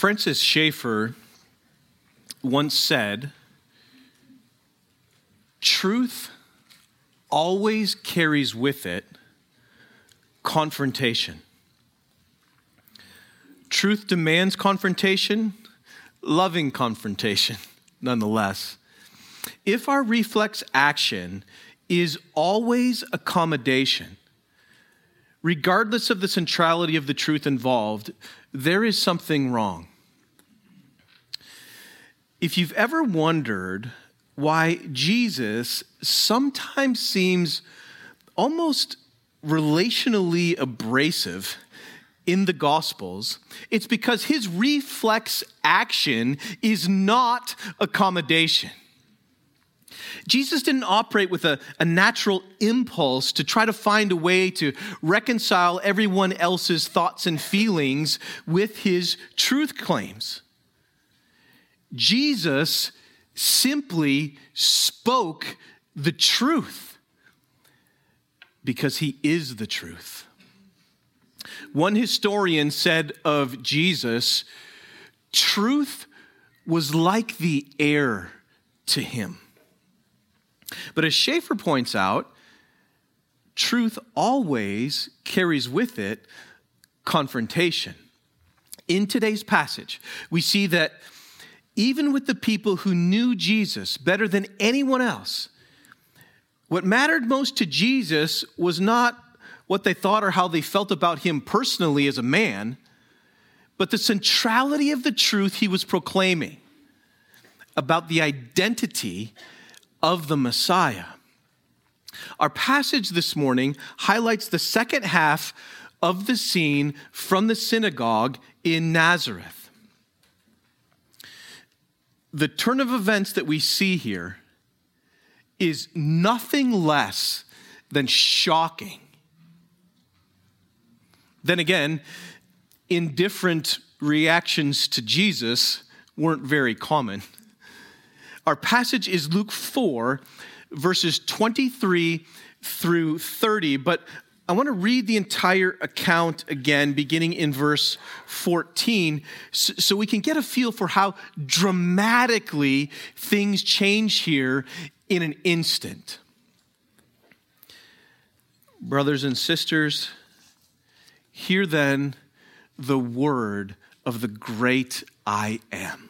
Francis Schaeffer once said, Truth always carries with it confrontation. Truth demands confrontation, loving confrontation, nonetheless. If our reflex action is always accommodation, regardless of the centrality of the truth involved, there is something wrong. If you've ever wondered why Jesus sometimes seems almost relationally abrasive in the Gospels, it's because his reflex action is not accommodation. Jesus didn't operate with a, a, natural impulse to try to find a way to reconcile everyone else's thoughts and feelings with his truth claims. Jesus simply spoke the truth because he is the truth. One historian said of Jesus, truth was like the air to him. But as Schaeffer points out, truth always carries with it confrontation. In today's passage, we see that even with the people who knew Jesus better than anyone else, what mattered most to Jesus was not what they thought or how they felt about him personally as a man, but the centrality of the truth he was proclaiming about the identity of the Messiah. Our passage this morning highlights the second half of the scene from the synagogue in Nazareth. The turn of events that we see here is nothing less than shocking. Then again, indifferent reactions to Jesus weren't very common. Our passage is Luke 4, verses 23 through 30, but I want to read the entire account again, beginning in verse 14, so, we can get a feel for how dramatically things change here in an instant. Brothers and sisters, hear then the word of the great I am.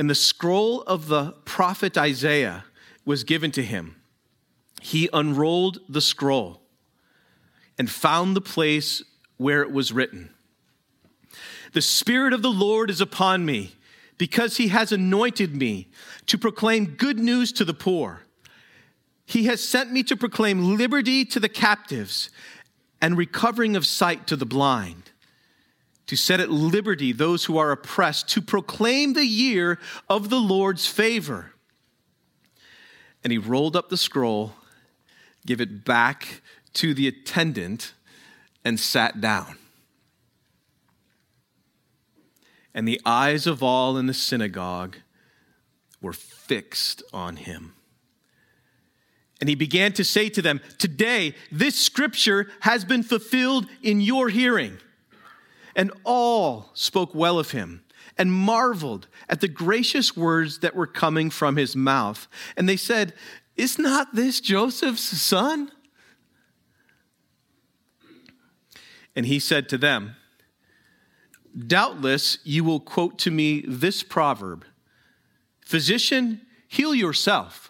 And the scroll of the prophet Isaiah was given to him. He unrolled the scroll and found the place where it was written The Spirit of the Lord is upon me, because he has anointed me to proclaim good news to the poor. He has sent me to proclaim liberty to the captives and recovering of sight to the blind to set at liberty those who are oppressed, to proclaim the year of the Lord's favor. And he rolled up the scroll, gave it back to the attendant, and sat down. And the eyes of all in the synagogue were fixed on him. And he began to say to them, Today, this scripture has been fulfilled in your hearing. And all spoke well of him and marveled at the gracious words that were coming from his mouth. And they said, Is not this Joseph's son? And he said to them, Doubtless you will quote to me this proverb Physician, heal yourself.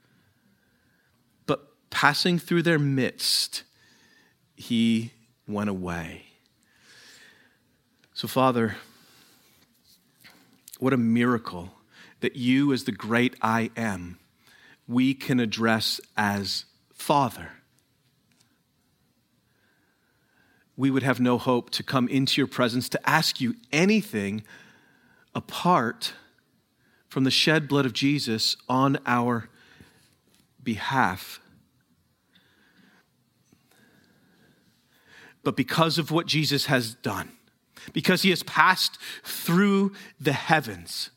Passing through their midst, he went away. So, Father, what a miracle that you, as the great I am, we can address as Father. We would have no hope to come into your presence to ask you anything apart from the shed blood of Jesus on our behalf. But because of what Jesus has done, because he has passed through the heavens,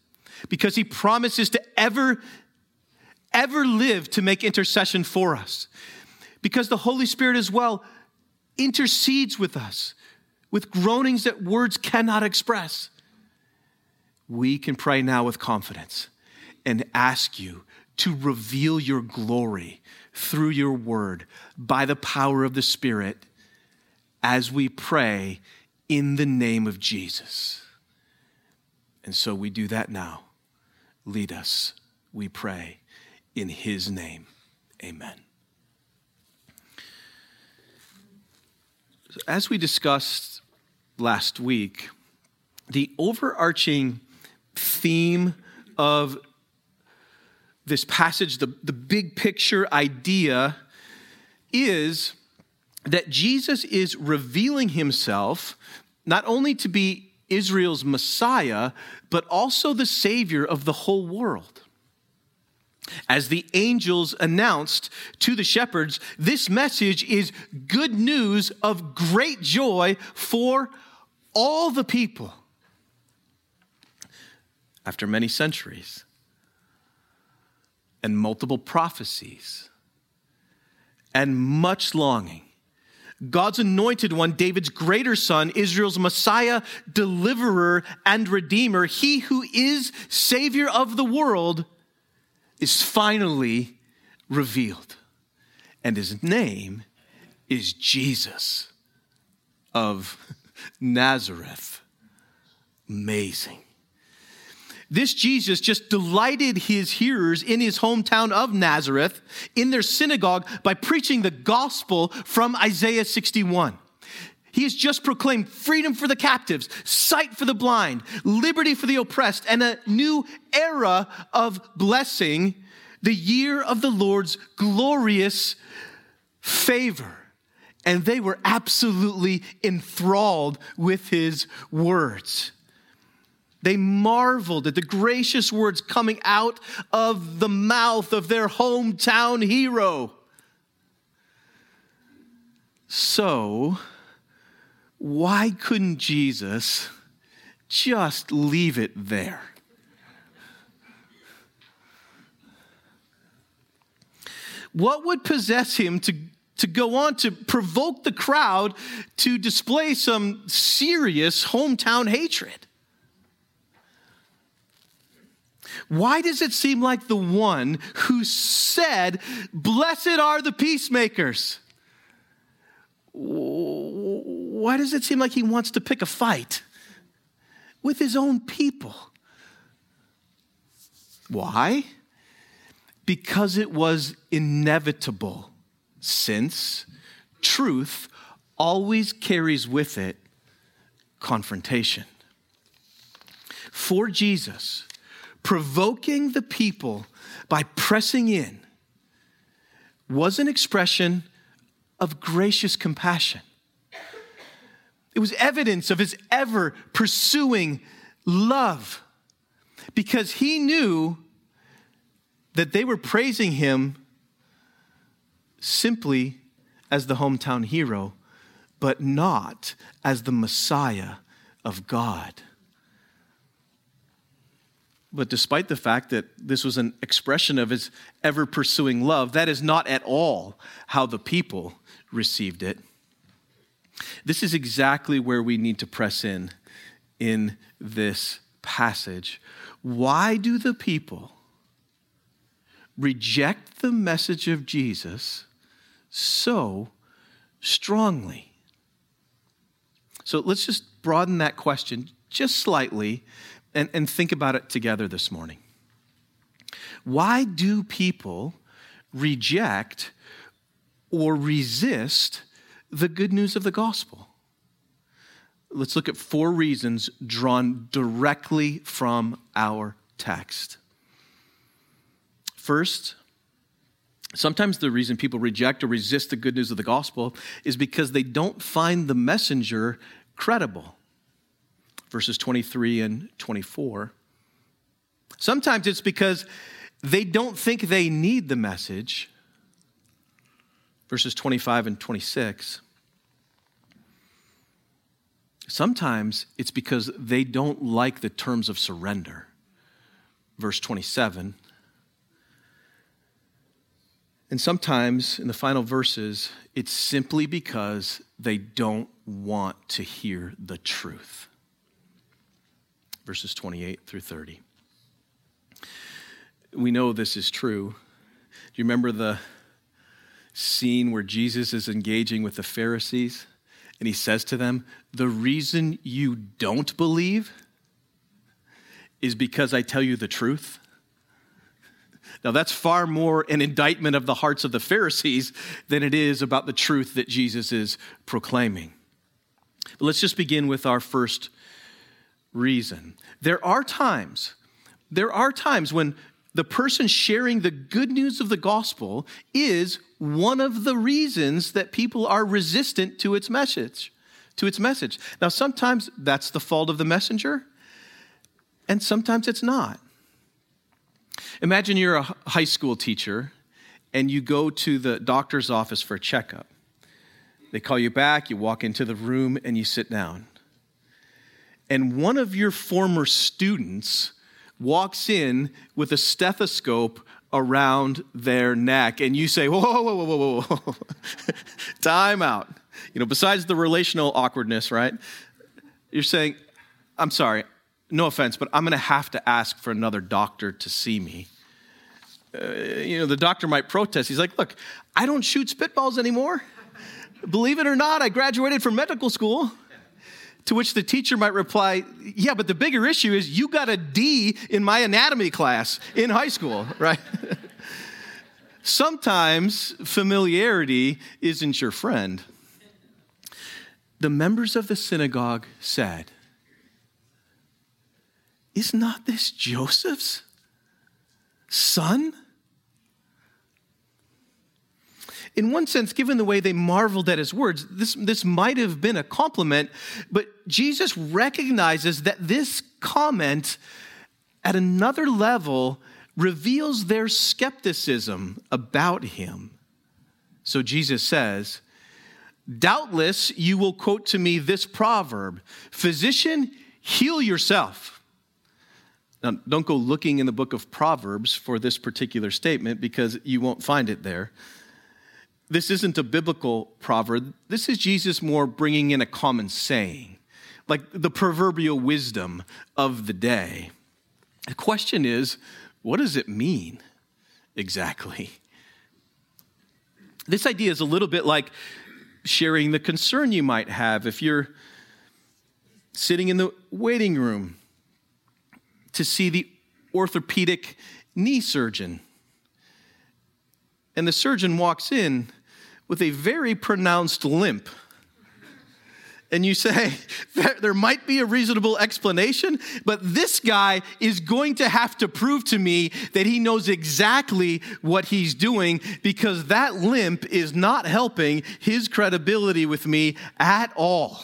because he promises to ever, ever live to make intercession for us. Because the Holy Spirit as well intercedes with us with groanings that words cannot express. We can pray now with confidence and ask you to reveal your glory through your word by the power of the Spirit as we pray in the name of Jesus. And so we do that now. Lead us, we pray, in his name. Amen. As we discussed last week, the overarching theme of this passage, the, the big picture idea, is that Jesus is revealing himself not only to be Israel's Messiah, but also the Savior of the whole world. As the angels announced to the shepherds, this message is good news of great joy for all the people. After many centuries and multiple prophecies and much longing, God's anointed one, David's greater son, Israel's Messiah, deliverer, and redeemer, he who is Savior of the world, is finally revealed. And his name is Jesus of Nazareth. Amazing. This Jesus just delighted his hearers in his hometown of Nazareth in their synagogue by preaching the gospel from Isaiah 61. He has just proclaimed freedom for the captives, sight for the blind, liberty for the oppressed, and a new era of blessing, the year of the Lord's glorious favor. And they were absolutely enthralled with his words. They marveled at the gracious words coming out of the mouth of their hometown hero. So, why couldn't Jesus just leave it there? What would possess him to, to go on to provoke the crowd to display some serious hometown hatred? Why does it seem like the one who said, Blessed are the peacemakers? Why does it seem like he wants to pick a fight with his own people? Why? Because it was inevitable, since truth always carries with it confrontation. For Jesus, provoking the people by pressing in was an expression of gracious compassion. It was evidence of his ever pursuing love because he knew that they were praising him simply as the hometown hero, but not as the Messiah of God. But despite the fact that this was an expression of his ever pursuing love, that is not at all how the people received it. This is exactly where we need to press in in this passage. Why do the people reject the message of Jesus so strongly? So let's just broaden that question just slightly and, and think about it together this morning. Why do people reject or resist the good news of the gospel? Let's look at four reasons drawn directly from our text. First, sometimes the reason people reject or resist the good news of the gospel is because they don't find the messenger credible. Verses 23 and 24. Sometimes it's because they don't think they need the message. Verses 25 and 26. Sometimes it's because they don't like the terms of surrender. Verse 27. And sometimes in the final verses, it's simply because they don't want to hear the truth. Verses 28 through 30. We know this is true. Do you remember the scene where Jesus is engaging with the Pharisees? And he says to them, The reason you don't believe is because I tell you the truth. Now, that's far more an indictment of the hearts of the Pharisees than it is about the truth that Jesus is proclaiming. But let's just begin with our first reason. There are times, there are times when the person sharing the good news of the gospel is one of the reasons that people are resistant to its message to its message. Now sometimes that's the fault of the messenger and sometimes it's not. Imagine you're a high school teacher and you go to the doctor's office for a checkup. They call you back you walk into the room and you sit down and one of your former students walks in with a stethoscope around their neck, and you say, Whoa, whoa, whoa, whoa, whoa, whoa. time out. You know, besides the relational awkwardness, right? You're saying, I'm sorry, no offense, but I'm going to have to ask for another doctor to see me. Uh, you know, the doctor might protest. He's like, Look, I don't shoot spitballs anymore. Believe it or not, I graduated from medical school. To which the teacher might reply, Yeah, but the bigger issue is you got a D in my anatomy class in high school, right? Sometimes familiarity isn't your friend. The members of the synagogue said, Is not this Joseph's son? In one sense, given the way they marveled at his words, this, this might have been a compliment, but Jesus recognizes that this comment at another level reveals their skepticism about him. So Jesus says, Doubtless you will quote to me this proverb Physician, heal yourself. Now, don't go looking in the book of Proverbs for this particular statement because you won't find it there this isn't a biblical proverb. This is Jesus more bringing in a common saying, like the proverbial wisdom of the day. The question is, what does it mean exactly? This idea is a little bit like sharing the concern you might have if you're sitting in the waiting room to see the orthopedic knee surgeon and the surgeon walks in with a very pronounced limp. And you say, there might be a reasonable explanation, but this guy is going to have to prove to me that he knows exactly what he's doing because that limp is not helping his credibility with me at all.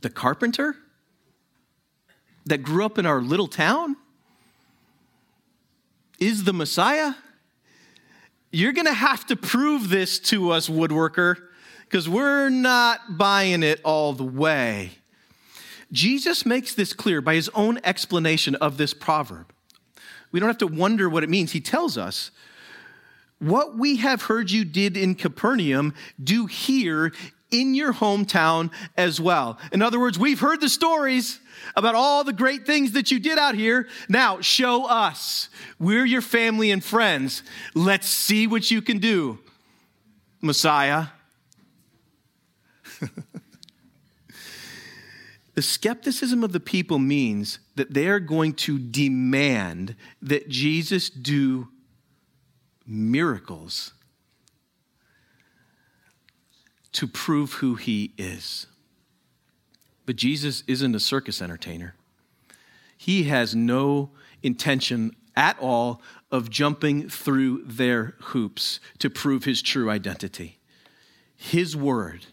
The carpenter that grew up in our little town? is the Messiah. You're going to have to prove this to us, woodworker, because we're not buying it all the way. Jesus makes this clear by his own explanation of this proverb. We don't have to wonder what it means. He tells us, What we have heard you did in Capernaum, do here in your hometown as well. In other words, we've heard the stories about all the great things that you did out here. Now, show us. We're your family and friends. Let's see what you can do, Messiah. the skepticism of the people means that they are going to demand that Jesus do miracles to prove who he is. But Jesus isn't a circus entertainer. He has no intention at all of jumping through their hoops to prove his true identity. His word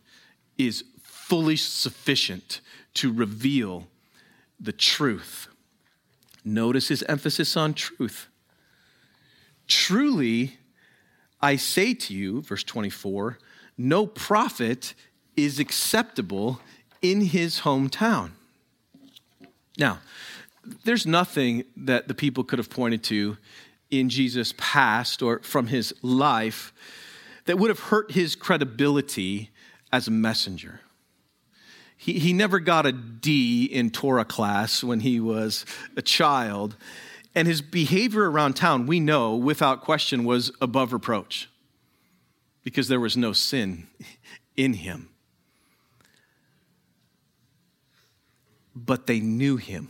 is fully sufficient to reveal the truth. Notice his emphasis on truth. Truly, I say to you, verse 24, no prophet is acceptable in his hometown. Now, there's nothing that the people could have pointed to in Jesus' past or from his life that would have hurt his credibility as a messenger. He, he never got a D in Torah class when he was a child, and his behavior around town, we know without question, was above reproach because there was no sin in him. But they knew him.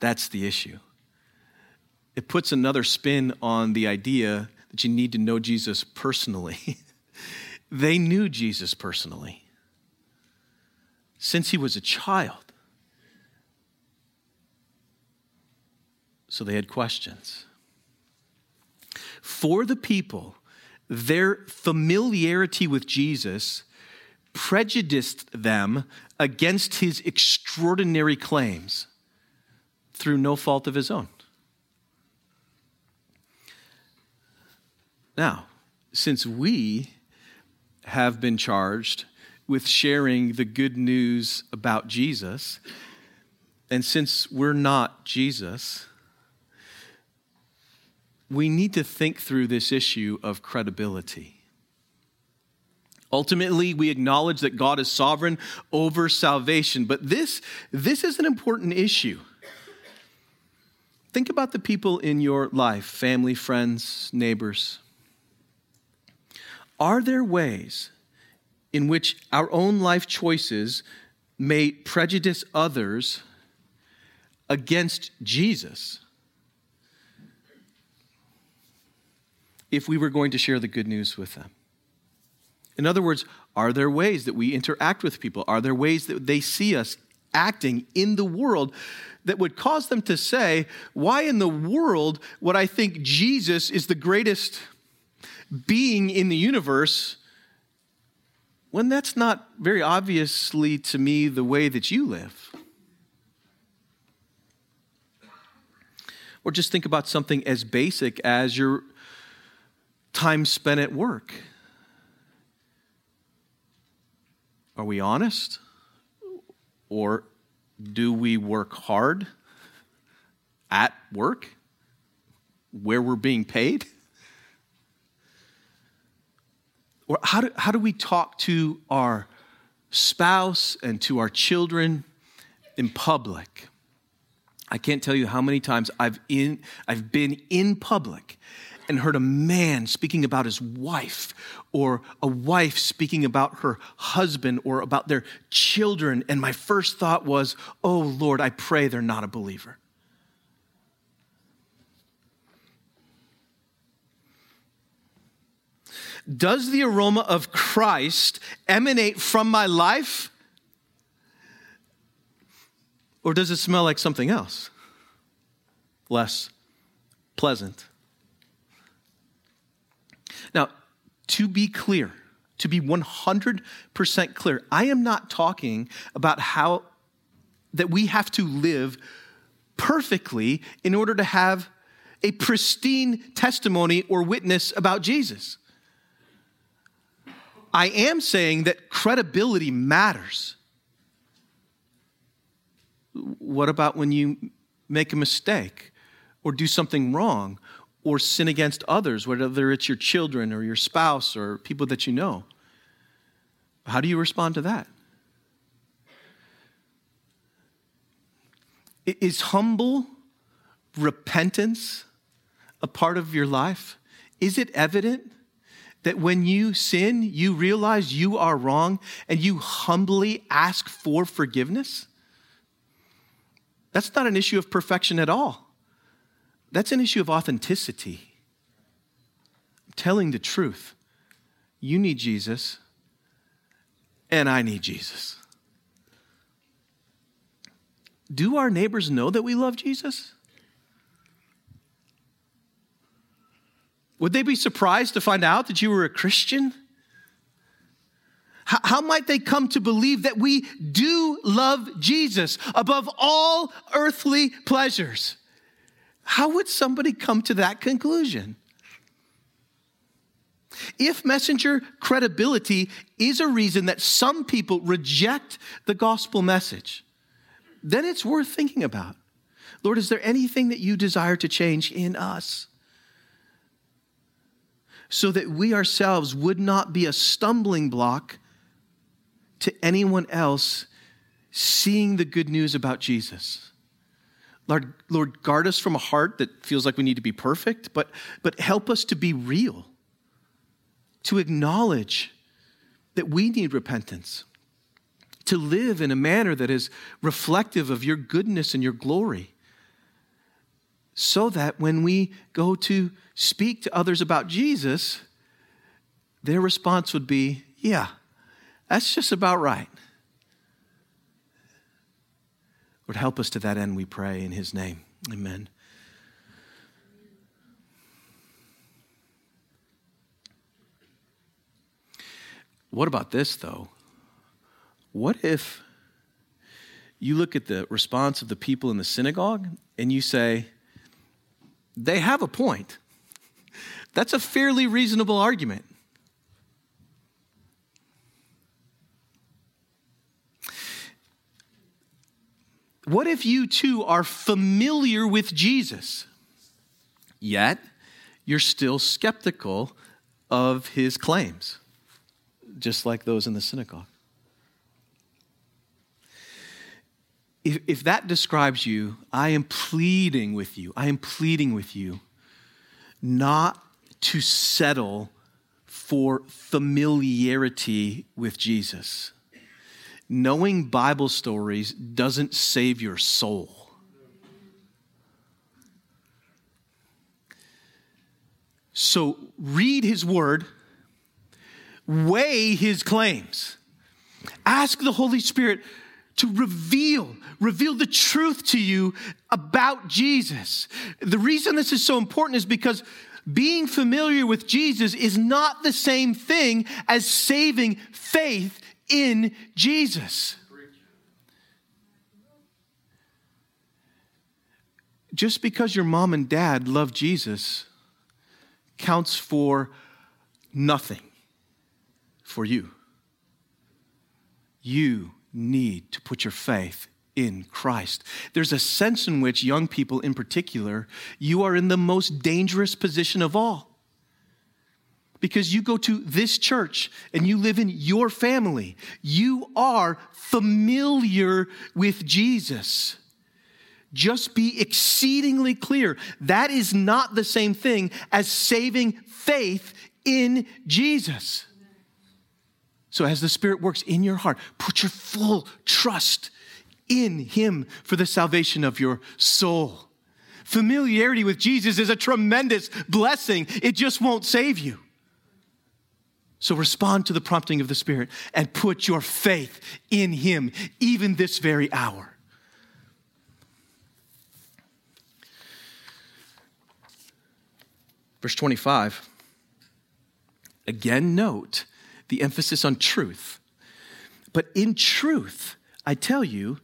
That's the issue. It puts another spin on the idea that you need to know Jesus personally. they knew Jesus personally since he was a child. So they had questions. For the people, their familiarity with Jesus prejudiced them against his extraordinary claims through no fault of his own. Now, since we have been charged with sharing the good news about Jesus, and since we're not Jesus, we need to think through this issue of credibility. Ultimately, we acknowledge that God is sovereign over salvation, but this, this is an important issue. Think about the people in your life family, friends, neighbors. Are there ways in which our own life choices may prejudice others against Jesus? If we were going to share the good news with them. In other words, are there ways that we interact with people? Are there ways that they see us acting in the world that would cause them to say, Why in the world would I think Jesus is the greatest being in the universe when that's not very obviously to me the way that you live? Or just think about something as basic as your time spent at work? Are we honest? Or do we work hard at work where we're being paid? Or how do, how do we talk to our spouse and to our children in public? I can't tell you how many times I've, in, I've been in public and heard a man speaking about his wife, or a wife speaking about her husband, or about their children. And my first thought was, oh Lord, I pray they're not a believer. Does the aroma of Christ emanate from my life? Or does it smell like something else? Less pleasant. Now, to be clear, to be 100% clear, I am not talking about how that we have to live perfectly in order to have a pristine testimony or witness about Jesus. I am saying that credibility matters. What about when you make a mistake or do something wrong or sin against others, whether it's your children or your spouse or people that you know? How do you respond to that? Is humble repentance a part of your life? Is it evident that when you sin, you realize you are wrong and you humbly ask for forgiveness? That's not an issue of perfection at all. That's an issue of authenticity. Telling the truth. You need Jesus, and I need Jesus. Do our neighbors know that we love Jesus? Would they be surprised to find out that you were a Christian? How, how, might they come to believe that we do love Jesus above all earthly pleasures? How would somebody come to that conclusion? If messenger credibility is a reason that some people reject the gospel message, then it's worth thinking about. Lord, is there anything that you desire to change in us? So that we ourselves would not be a stumbling block to anyone else seeing the good news about Jesus. Lord, Lord, guard us from a heart that feels like we need to be perfect, but, but help us to be real, to acknowledge that we need repentance to live in a manner that is reflective of your goodness and your glory. So that when we go to speak to others about Jesus, their response would be, Yeah, that's just about right. Lord, help us to that end, we pray, in His name. Amen. What about this, though? What if you look at the response of the people in the synagogue and you say, they have a point? That's a fairly reasonable argument. What if you too are familiar with Jesus, yet you're still skeptical of his claims, just like those in the synagogue? if, if that describes you, I am pleading with you, I am pleading with you not to settle for familiarity with Jesus. Knowing Bible stories doesn't save your soul. So read his word, weigh his claims, ask the Holy Spirit to reveal, reveal the truth to you about Jesus. The reason this is so important is because being familiar with Jesus is not the same thing as saving faith in Jesus. Just because your mom and dad love Jesus counts for nothing for you. You need to put your faith in Christ. There's a sense in which young people, in particular, you are in the most dangerous position of all. Because you go to this church and you live in your family, you are familiar with Jesus. Just be exceedingly clear. That is not the same thing as saving faith in Jesus. So, as the Spirit works in your heart, put your full trust in Him for the salvation of your soul. Familiarity with Jesus is a tremendous blessing, it just won't save you. So, respond to the prompting of the Spirit and put your faith in Him, even this very hour. Verse 25. Again, note the emphasis on truth. But in truth, I tell you,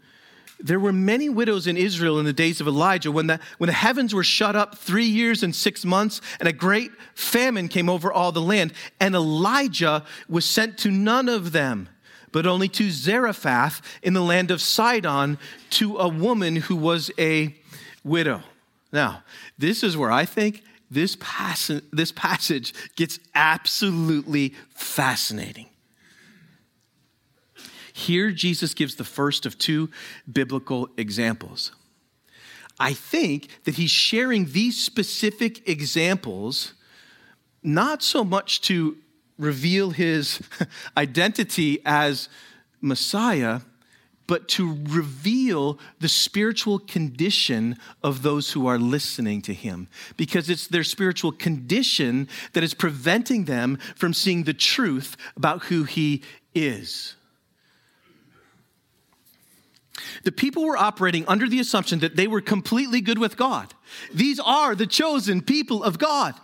There were many widows in Israel in the days of Elijah when the, when the heavens were shut up three years and six months, and a great famine came over all the land. And Elijah was sent to none of them, but only to Zarephath in the land of Sidon, to a woman who was a widow. Now, this is where I think this, pass- this passage gets absolutely fascinating. Here, Jesus gives the first of two biblical examples. I think that he's sharing these specific examples not so much to reveal his identity as Messiah, but to reveal the spiritual condition of those who are listening to him. Because it's their spiritual condition that is preventing them from seeing the truth about who he is. The people were operating under the assumption that they were completely good with God. These are the chosen people of God.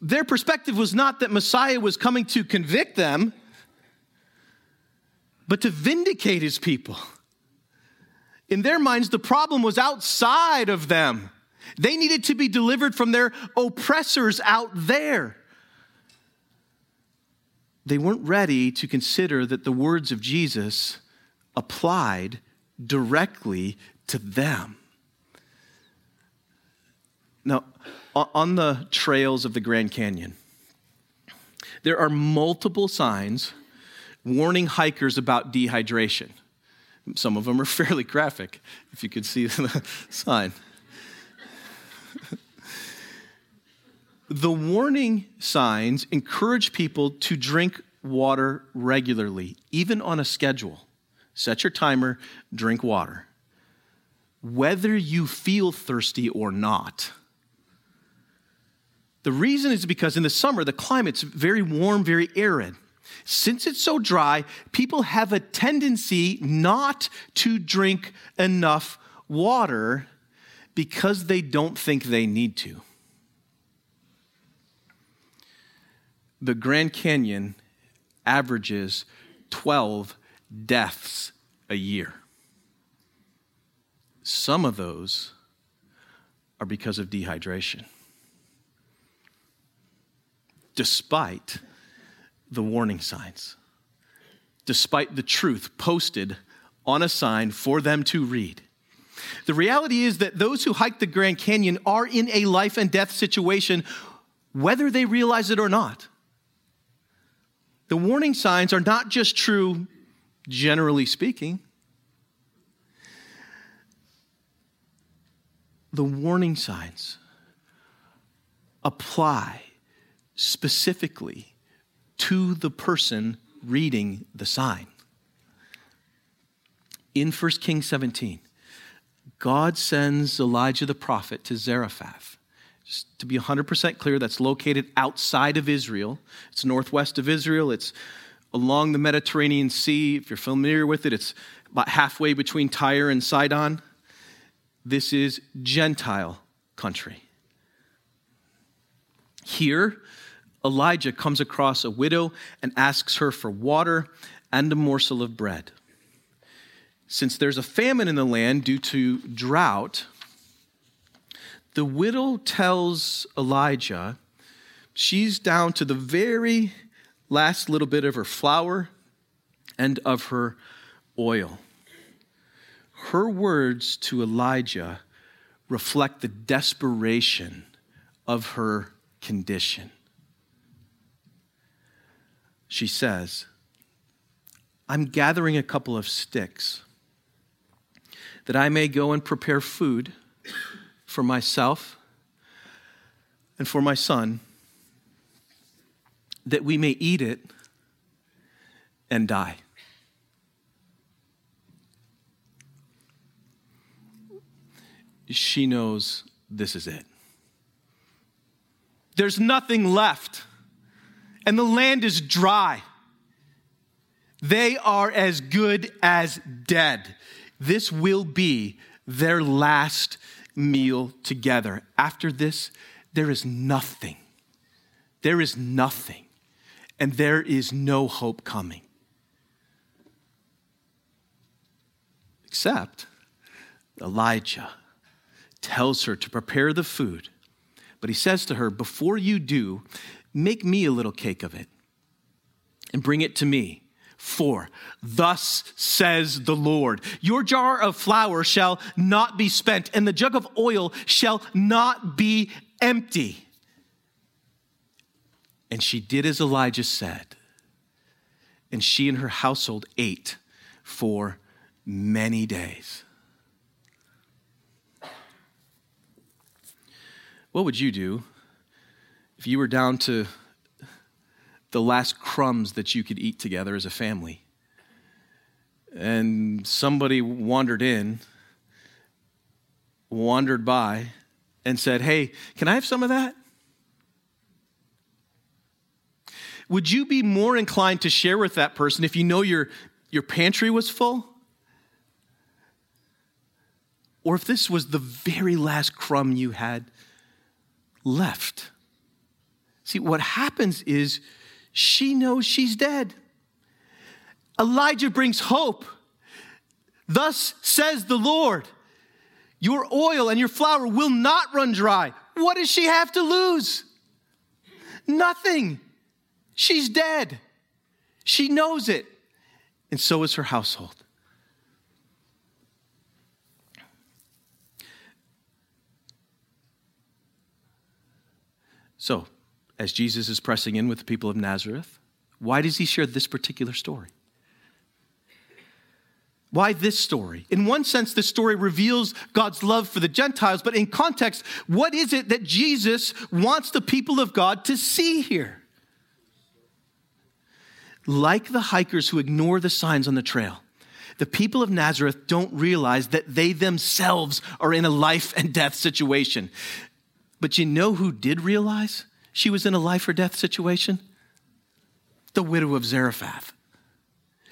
Their perspective was not that Messiah was coming to convict them, but to vindicate his people. In their minds, the problem was outside of them. They needed to be delivered from their oppressors out there. They weren't ready to consider that the words of Jesus applied directly to them. Now, on the trails of the Grand Canyon, there are multiple signs warning hikers about dehydration. Some of them are fairly graphic, if you could see the sign. the warning signs encourage people to drink water regularly, even on a schedule. Set your timer, drink water. Whether you feel thirsty or not. The reason is because in the summer, the climate's very warm, very arid. Since it's so dry, people have a tendency not to drink enough water because they don't think they need to. The Grand Canyon averages 12 deaths a year. Some of those are because of dehydration, despite the warning signs, despite the truth posted on a sign for them to read. The reality is that those who hike the Grand Canyon are in a life and death situation, whether they realize it or not. The warning signs are not just true generally speaking. The warning signs apply specifically to the person reading the sign. In 1 Kings 17, God sends Elijah the prophet to Zarephath. Just to be 100% clear, that's located outside of Israel. It's northwest of Israel. It's along the Mediterranean Sea. If you're familiar with it, it's about halfway between Tyre and Sidon. This is Gentile country. Here, Elijah comes across a widow and asks her for water and a morsel of bread. Since there's a famine in the land due to drought, the widow tells Elijah she's down to the very last little bit of her flour and of her oil. Her words to Elijah reflect the desperation of her condition. She says, I'm gathering a couple of sticks that I may go and prepare food for myself and for my son that we may eat it and die. She knows this is it. There's nothing left, and the land is dry. They are as good as dead. This will be their last meal together. After this, there is nothing. There is nothing and there is no hope coming. Except Elijah tells her to prepare the food. But he says to her, Before you do, make me a little cake of it and bring it to me. For thus says the Lord, your jar of flour shall not be spent, and the jug of oil shall not be empty. And she did as Elijah said, and she and her household ate for many days. What would you do if you were down to the last crumbs that you could eat together as a family? And somebody wandered in, wandered by, and said, Hey, can I have some of that? Would you be more inclined to share with that person if you know your, your pantry was full? Or if this was the very last crumb you had left. See, what happens is she knows she's dead. Elijah brings hope. Thus says the Lord, your oil and your flour will not run dry. What does she have to lose? Nothing. She's dead. She knows it. And so is her household. So, as Jesus is pressing in with the people of Nazareth, why does he share this particular story? Why this story? In one sense, this story reveals God's love for the Gentiles, but in context, what is it that Jesus wants the people of God to see here? Like the hikers who ignore the signs on the trail, the people of Nazareth don't realize that they themselves are in a life and death situation. But you know who did realize she was in a life or death situation? The widow of Zarephath.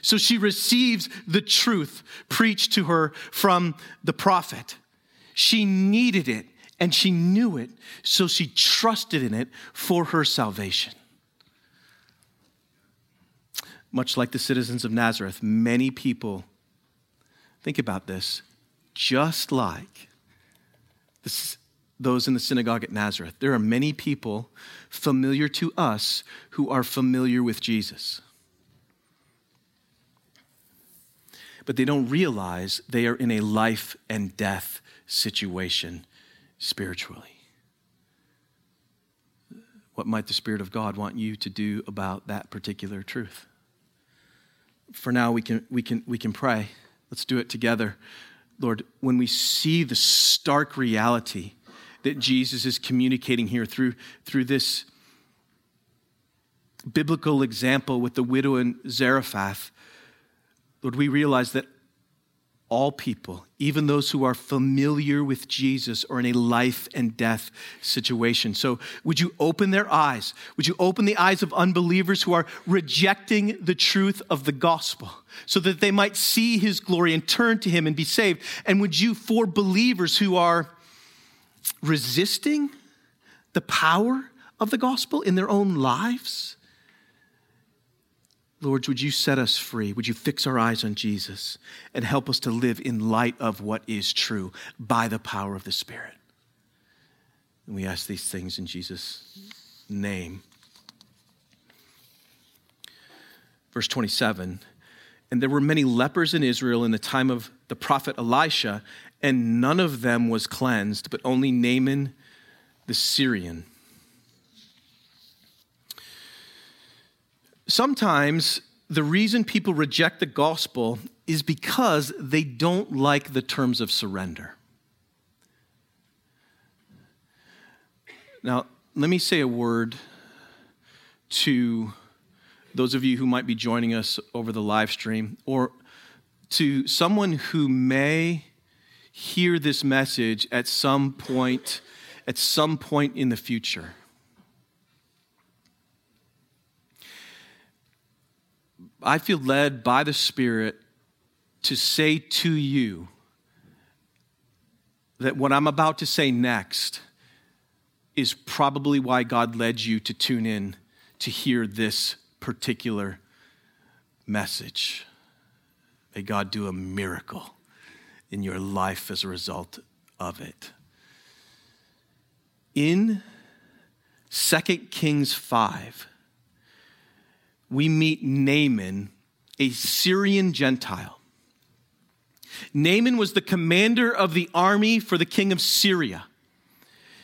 So she receives the truth preached to her from the prophet. She needed it and she knew it, so she trusted in it for her salvation. Much like the citizens of Nazareth, many people, think about this, just like this those in the synagogue at Nazareth. There are many people familiar to us who are familiar with Jesus. But they don't realize they are in a life and death situation spiritually. What might the Spirit of God want you to do about that particular truth? For now, we can, we can, we can pray. Let's do it together. Lord, when we see the stark reality that Jesus is communicating here through, through this biblical example with the widow in Zarephath, Lord, we realize that all people, even those who are familiar with Jesus, are in a life and death situation. So, would you open their eyes? Would you open the eyes of unbelievers who are rejecting the truth of the gospel so that they might see his glory and turn to him and be saved? And would you, for believers who are resisting the power of the gospel in their own lives? Lord, would you set us free? Would you fix our eyes on Jesus and help us to live in light of what is true by the power of the Spirit? And we ask these things in Jesus' name. Verse 27 And there were many lepers in Israel in the time of the prophet Elisha, and none of them was cleansed, but only Naaman the Syrian. Sometimes the reason people reject the gospel is because they don't like the terms of surrender. Now, let me say a word to those of you who might be joining us over the live stream, or to someone who may hear this message at some point at some point in the future. I feel led by the Spirit to say to you that what I'm about to say next is probably why God led you to tune in to hear this particular message. May God do a miracle in your life as a result of it. In 2 Kings 5, we meet Naaman, a Syrian Gentile. Naaman was the commander of the army for the king of Syria.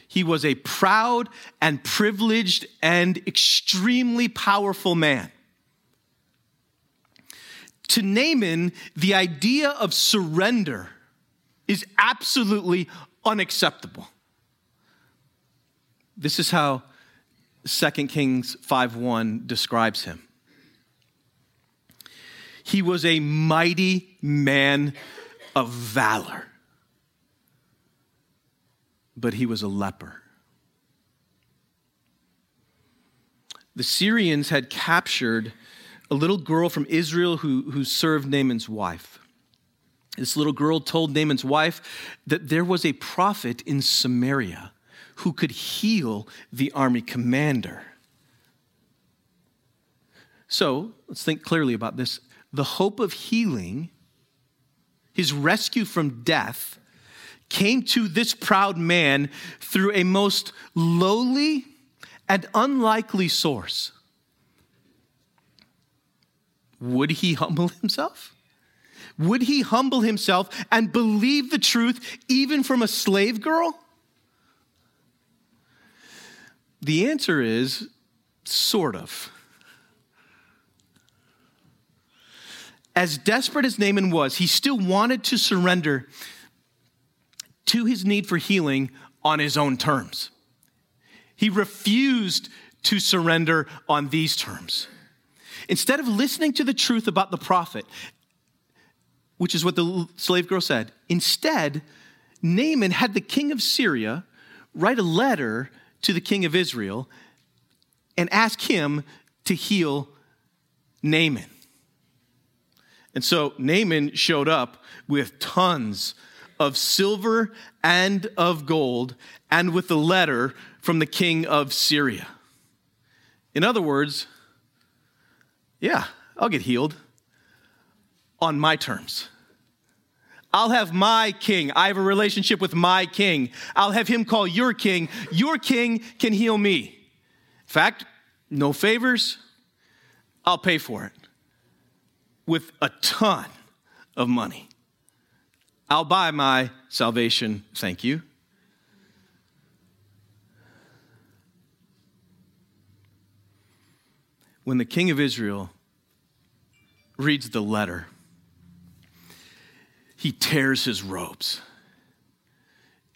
He was a proud and privileged and extremely powerful man. To Naaman, the idea of surrender is absolutely unacceptable. This is how 2 Kings 5:1 describes him. He was a mighty man of valor, but he was a leper. The Syrians had captured a little girl from Israel who, who served Naaman's wife. This little girl told Naaman's wife that there was a prophet in Samaria who could heal the army commander. So let's think clearly about this. The hope of healing, his rescue from death, came to this proud man through a most lowly and unlikely source. Would he humble himself? Would he humble himself and believe the truth even from a slave girl? The answer is sort of. As desperate as Naaman was, he still wanted to surrender to his need for healing on his own terms. He refused to surrender on these terms. Instead of listening to the truth about the prophet, which is what the slave girl said, instead, Naaman had the king of Syria write a letter to the king of Israel and ask him to heal Naaman. And so Naaman showed up with tons of silver and of gold and with a letter from the king of Syria. In other words, yeah, I'll get healed on my terms. I'll have my king. I have a relationship with my king. I'll have him call your king. Your king can heal me. In fact, no favors. I'll pay for it with a ton of money. I'll buy my salvation. Thank you. when the king of Israel reads the letter, he tears his robes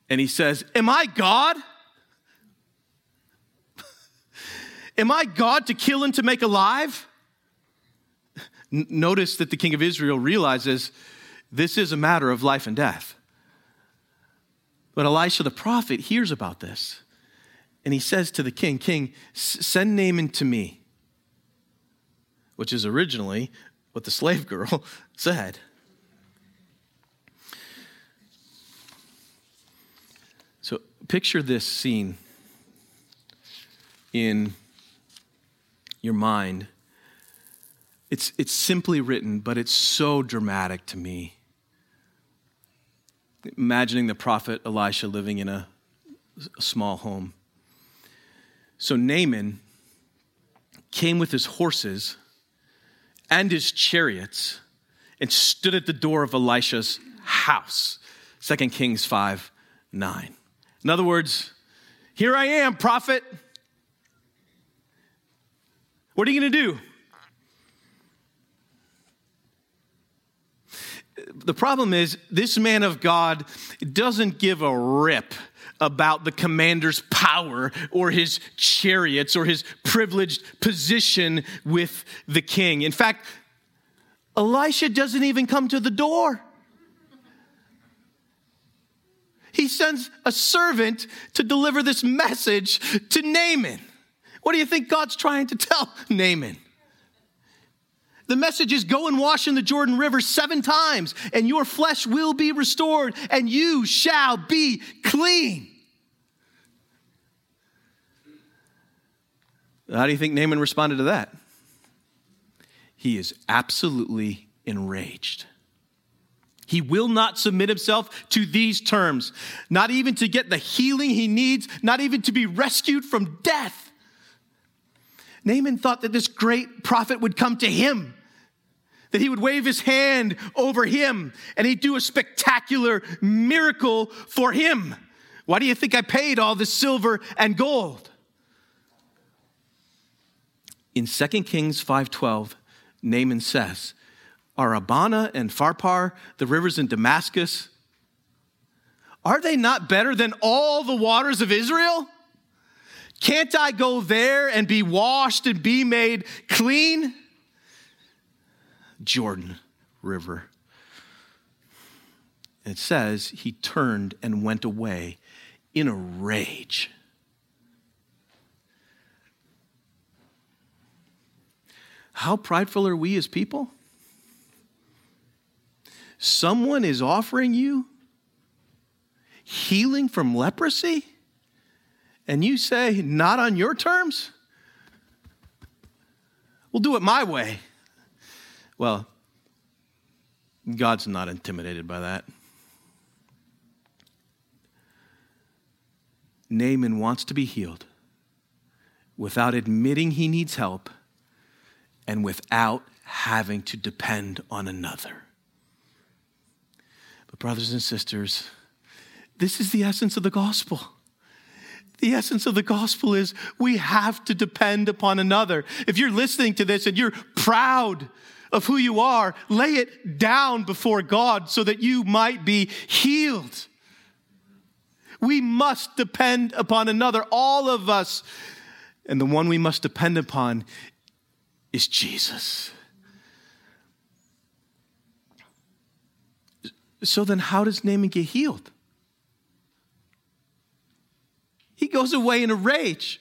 and he says, Am I God? Am I God to kill and to make alive? N- notice that the king of Israel realizes this is a matter of life and death. But Elisha the prophet hears about this and he says to the king, King, send Naaman to me which is originally what the slave girl said. So picture this scene in your mind. It's, it's simply written, but it's so dramatic to me. Imagining the prophet Elisha living in a, a small home. So Naaman came with his horses and his chariots and stood at the door of Elisha's house. 2 Kings 5 9. In other words, here I am, prophet. What are you going to do? The problem is, this man of God doesn't give a rip about the commander's power or his chariots or his privileged position with the king. In fact, Elisha doesn't even come to the door. He sends a servant to deliver this message to Naaman. What do you think God's trying to tell Naaman? The message is go and wash in the Jordan River seven times, and your flesh will be restored, and you shall be clean. How do you think Naaman responded to that? He is absolutely enraged. He will not submit himself to these terms, not even to get the healing he needs, not even to be rescued from death. Naaman thought that this great prophet would come to him, that he would wave his hand over him, and he'd do a spectacular miracle for him. Why do you think I paid all this silver and gold? In 2 Kings 5:12, Naaman says, Are Abana and Pharpar, the rivers in Damascus, are they not better than all the waters of Israel? Can't I go there and be washed and be made clean? Jordan River. It says he turned and went away in a rage. How prideful are we as people? Someone is offering you healing from leprosy, and you say, Not on your terms? We'll do it my way. Well, God's not intimidated by that. Naaman wants to be healed without admitting he needs help and without having to depend on another. But, brothers and sisters, this is the essence of the gospel. The essence of the gospel is we have to depend upon another. If you're listening to this and you're proud of who you are, lay it down before God so that you might be healed. We must depend upon another, all of us. And the one we must depend upon is Jesus. So then, how does Naaman get healed? He goes away in a rage.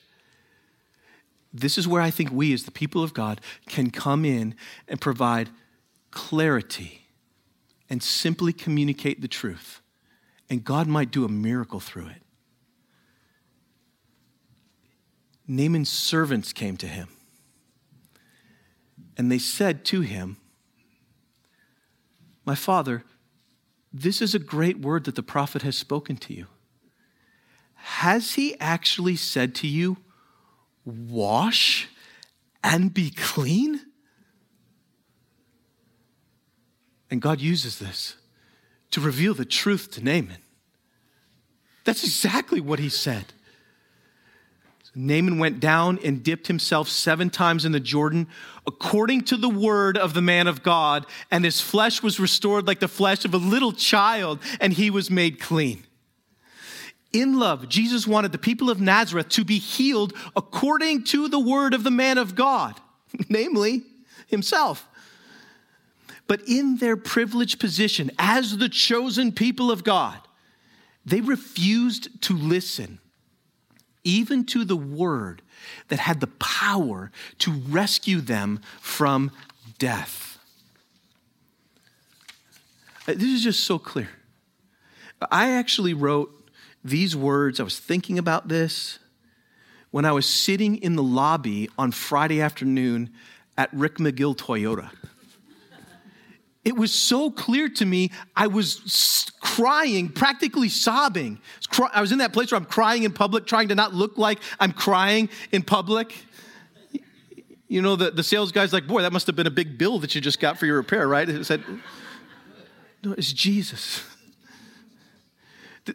This is where I think we, as the people of God, can come in and provide clarity and simply communicate the truth. And God might do a miracle through it. Naaman's servants came to him and they said to him, My father, this is a great word that the prophet has spoken to you. Has he actually said to you, Wash and be clean? And God uses this to reveal the truth to Naaman. That's exactly what he said. Naaman went down and dipped himself seven times in the Jordan, according to the word of the man of God, and his flesh was restored like the flesh of a little child, and he was made clean. In love, Jesus wanted the people of Nazareth to be healed according to the word of the man of God, namely himself. But in their privileged position as the chosen people of God, they refused to listen even to the word that had the power to rescue them from death. Uh, this is just so clear. I actually wrote these words, I was thinking about this when I was sitting in the lobby on Friday afternoon at Rick McGill Toyota it was so clear to me. I was crying, practically sobbing. I was in that place where I'm crying in public, trying to not look like I'm crying in public. You know, the, the sales guy's like, Boy, that must have been a big bill that you just got for your repair, right? It said, No, it's Jesus.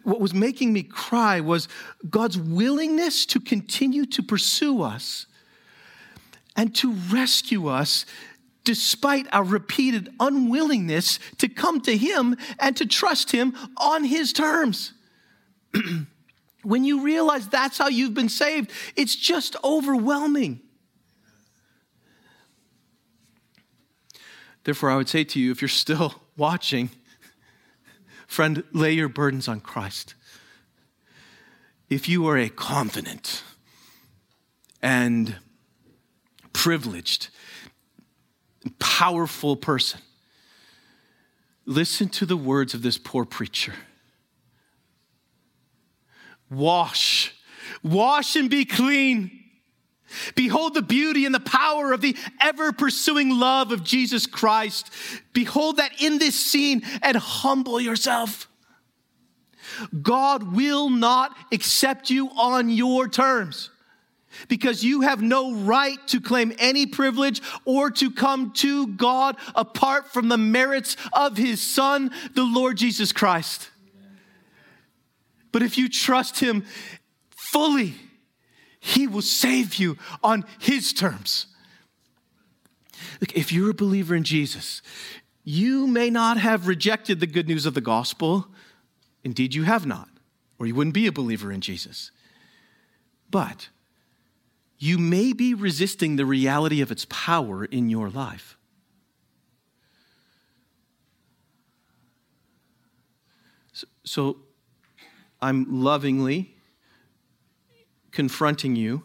What was making me cry was God's willingness to continue to pursue us and to rescue us despite our repeated unwillingness to come to Him and to trust Him on His terms. when you realize that's how you've been saved, it's just overwhelming. Therefore, I would say to you, if you're still watching, friend, lay your burdens on Christ. If you are a confident and privileged powerful person. Listen to the words of this poor preacher. Wash, wash and be clean. Behold the beauty and the power of the ever pursuing love of Jesus Christ. Behold that in this scene and humble yourself. God will not accept you on your terms because you have no right to claim any privilege or to come to God apart from the merits of his Son, the Lord Jesus Christ. But if you trust him fully, he will save you on his terms. Look, if you're a believer in Jesus, you may not have rejected the good news of the gospel. Indeed, you have not, or you wouldn't be a believer in Jesus. But you may be resisting the reality of its power in your life. So, so I'm lovingly confronting you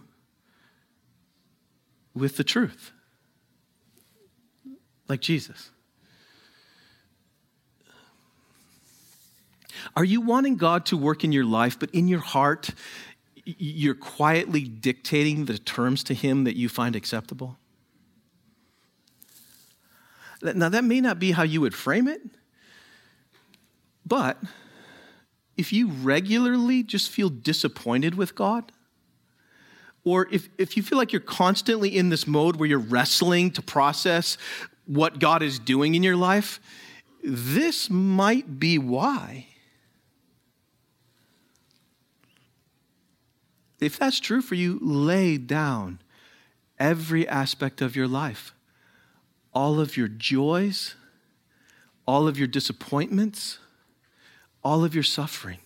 with the truth, like Jesus. Are you wanting God to work in your life, but in your heart, you're quietly dictating the terms to him that you find acceptable? Now, that may not be how you would frame it, but if you regularly just feel disappointed with God, or if, if you feel like you're constantly in this mode where you're wrestling to process what God is doing in your life, this might be why. If that's true for you, lay down every aspect of your life all of your joys, all of your disappointments, all of your suffering.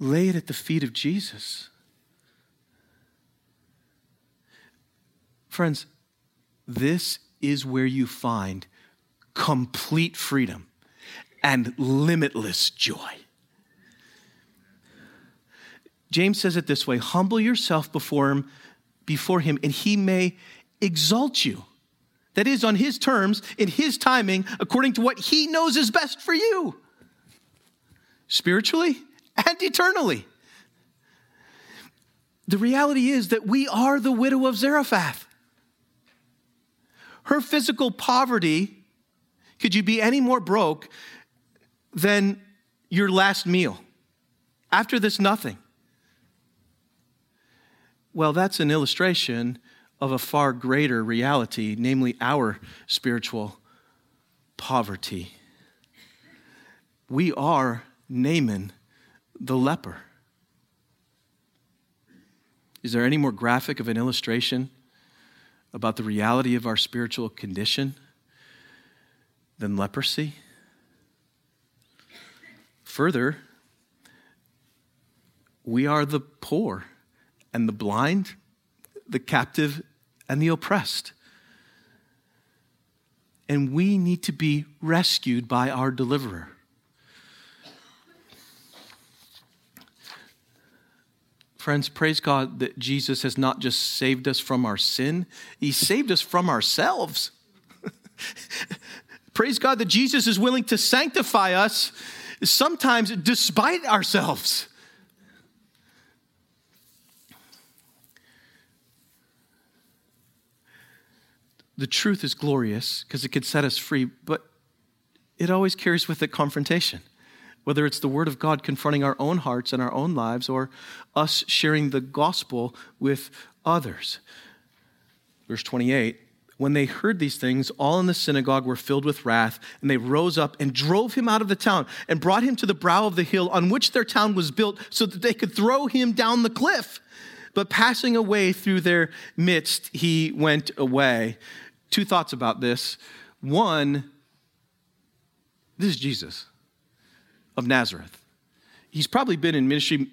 Lay it at the feet of Jesus. Friends, this is where you find complete freedom and limitless joy. James says it this way humble yourself before him, before him, and he may exalt you. That is, on his terms, in his timing, according to what he knows is best for you, spiritually and eternally. The reality is that we are the widow of Zarephath. Her physical poverty, could you be any more broke than your last meal? After this, nothing. Well, that's an illustration of a far greater reality, namely our spiritual poverty. We are Naaman the leper. Is there any more graphic of an illustration about the reality of our spiritual condition than leprosy? Further, we are the poor and the blind, the captive and the oppressed. And we need to be rescued by our deliverer. Friends, praise God that Jesus has not just saved us from our sin, He saved us from ourselves. praise God that Jesus is willing to sanctify us sometimes despite ourselves. the truth is glorious because it can set us free, but it always carries with it confrontation. Whether it's the Word of God confronting our own hearts and our own lives, or us sharing the gospel with others. Verse 28 When they heard these things, all in the synagogue were filled with wrath, and they rose up and drove him out of the town and brought him to the brow of the hill on which their town was built, so that they could throw him down the cliff. But passing away through their midst, he went away two thoughts about this. One, this is Jesus of Nazareth. He's probably been in ministry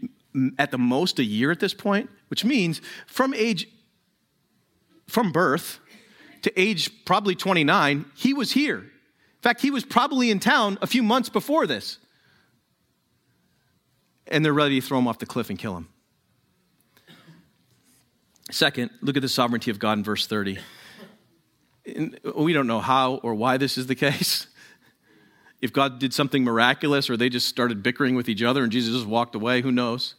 at the most a year at this point, which means from age, from birth to age probably 29, he was here. In fact, he was probably in town a few months before this. And they're ready to throw him off the cliff and kill him. Second, look at the sovereignty of God in verse 30 we don't know how or why this is the case. If God did something miraculous or they just started bickering with each other and Jesus just walked away, who knows?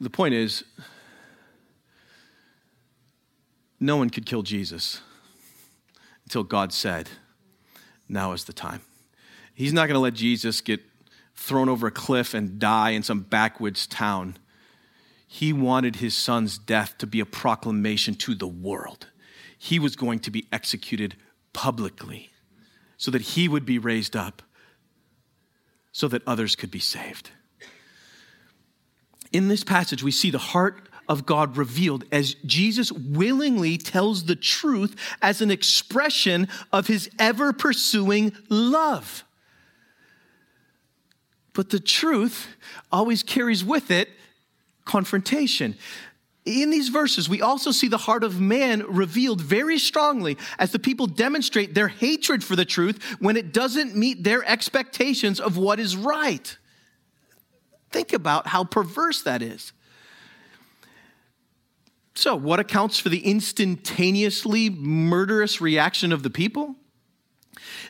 The point is, no one could kill Jesus until God said, now is the time. He's not going to let Jesus get thrown over a cliff and die in some backwoods town. He wanted his son's death to be a proclamation to the world. He was going to be executed publicly so that he would be raised up, so that others could be saved. In this passage, we see the heart of God revealed as Jesus willingly tells the truth as an expression of his ever pursuing love. But the truth always carries with it confrontation. In these verses, we also see the heart of man revealed very strongly as the people demonstrate their hatred for the truth when it doesn't meet their expectations of what is right. Think about how perverse that is. So, what accounts for the instantaneously murderous reaction of the people?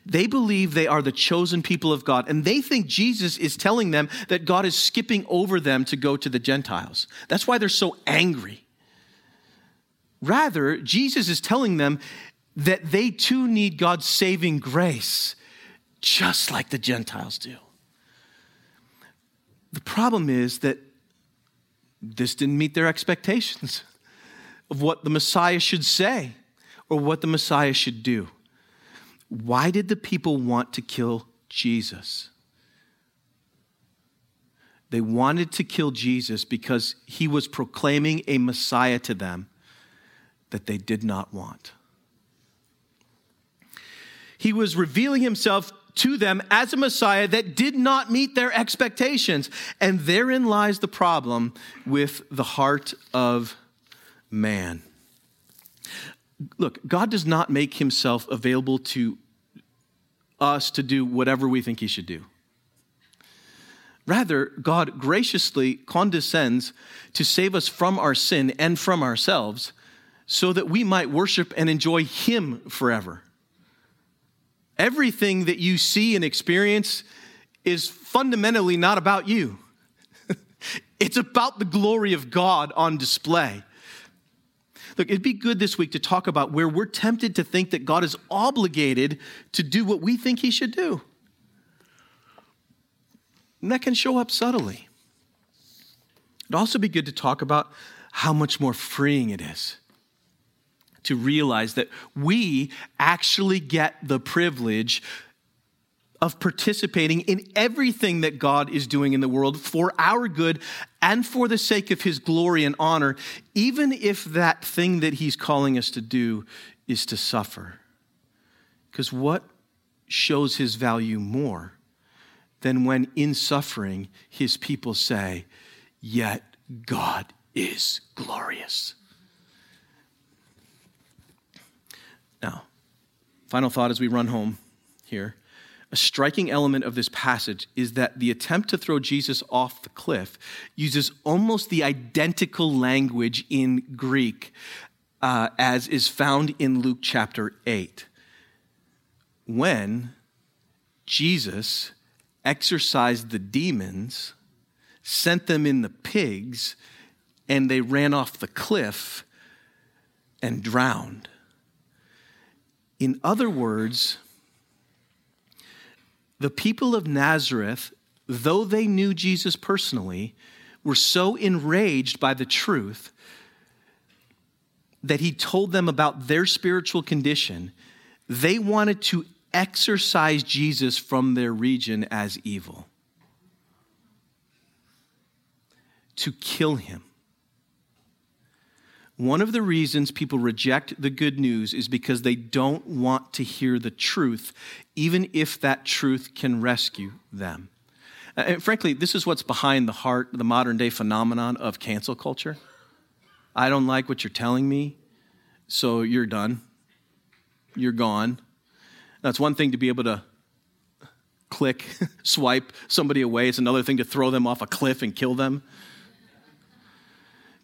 They believe they are the chosen people of God, and they think Jesus is telling them that God is skipping over them to go to the Gentiles. That's why they're so angry. Rather, Jesus is telling them that they too need God's saving grace, just like the Gentiles do. The problem is that this didn't meet their expectations of what the Messiah should say or what the Messiah should do. Why did the people want to kill Jesus? They wanted to kill Jesus because he was proclaiming a Messiah to them that they did not want. He was revealing himself to them as a Messiah that did not meet their expectations. And therein lies the problem with the heart of man. Look, God does not make himself available to us to do whatever we think he should do. Rather, God graciously condescends to save us from our sin and from ourselves so that we might worship and enjoy him forever. Everything that you see and experience is fundamentally not about you. it's about the glory of God on display. Look, it'd be good this week to talk about where we're tempted to think that God is obligated to do what we think he should do. And that can show up subtly. It'd also be good to talk about how much more freeing it is to realize that we actually get the privilege of participating in everything that God is doing in the world for our good and for the sake of his glory and honor, even if that thing that he's calling us to do is to suffer. Because what shows his value more than when in suffering his people say, Yet God is glorious? Now, final thought as we run home here a striking element of this passage is that the attempt to throw Jesus off the cliff uses almost the identical language in Greek uh, as is found in Luke chapter 8. When Jesus exorcised the demons, sent them in the pigs, and they ran off the cliff and drowned. In other words, the people of Nazareth, though they knew Jesus personally, were so enraged by the truth that he told them about their spiritual condition, they wanted to exorcise Jesus from their region as evil, to kill him. One of the reasons people reject the good news is because they don't want to hear the truth, even if that truth can rescue them. Uh, and frankly, this is what's behind the heart, the modern day phenomenon of cancel culture. I don't like what you're telling me, so you're done. You're gone. That's one thing to be able to click, swipe somebody away. It's another thing to throw them off a cliff and kill them.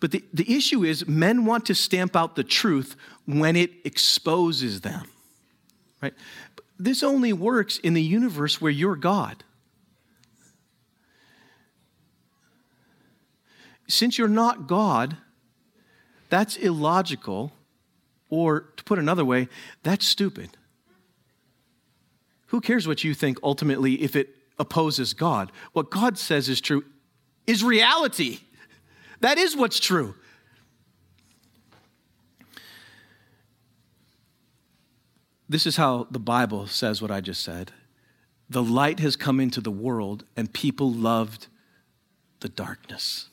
But the, the issue is, men want to stamp out the truth when it exposes them. Right? This only works in the universe where you're God. Since you're not God, that's illogical Or to put another way, that's stupid. Who cares what you think ultimately if it opposes God? What God says is true is reality. That is what's true. This is how the Bible says what I just said. The light has come into the world, and people loved the darkness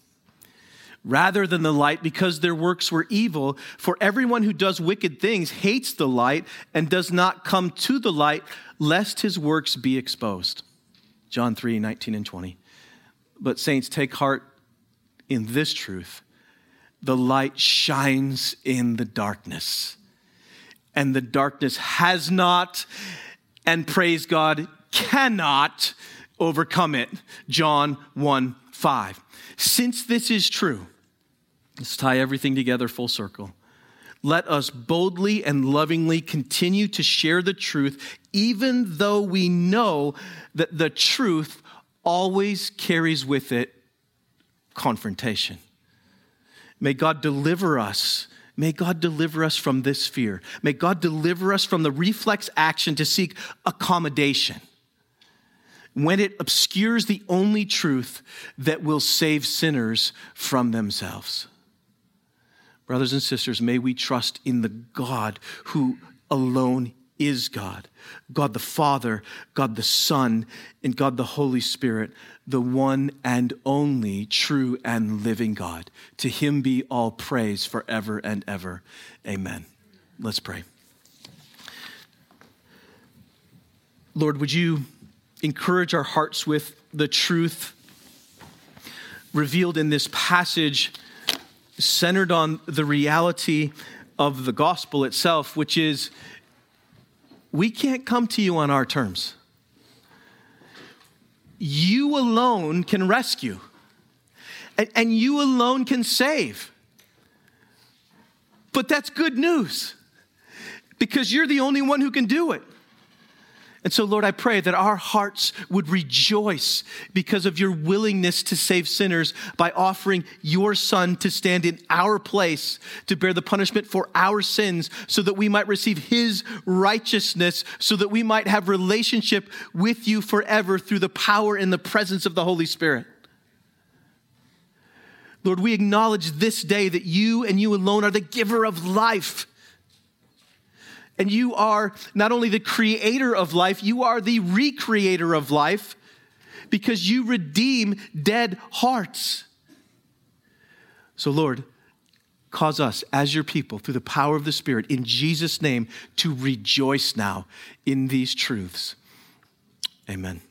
rather than the light because their works were evil. For everyone who does wicked things hates the light and does not come to the light, lest his works be exposed. John 3 19 and 20. But, saints, take heart in this truth the light shines in the darkness, and the darkness has not, and praise God, cannot overcome it. John 1 5. Since this is true, let's tie everything together full circle. Let us boldly and lovingly continue to share the truth, even though we know that the truth always carries with it confrontation. May God deliver us. May God deliver us from this fear. May God deliver us from the reflex action to seek accommodation when it obscures the only truth that will save sinners from themselves. Brothers and sisters, may we trust in the God who alone is God God the Father, God the Son, and God the Holy Spirit, the one and only true and living God. To him be all praise forever and ever. Amen. Let's pray. Lord, would you encourage our hearts with the truth revealed in this passage, centered on the reality of the gospel itself, which is we can't come to you on our terms. You alone can rescue, and, and you alone can save. But that's good news because you're the only one who can do it. And so, Lord, I pray that our hearts would rejoice because of your willingness to save sinners by offering your Son to stand in our place to bear the punishment for our sins so that we might receive his righteousness, so that we might have relationship with you forever through the power and the presence of the Holy Spirit. Lord, we acknowledge this day that you and you alone are the giver of life. And you are not only the creator of life, you are the recreator of life because you redeem dead hearts. So, Lord, cause us as your people through the power of the Spirit in Jesus' name to rejoice now in these truths. Amen.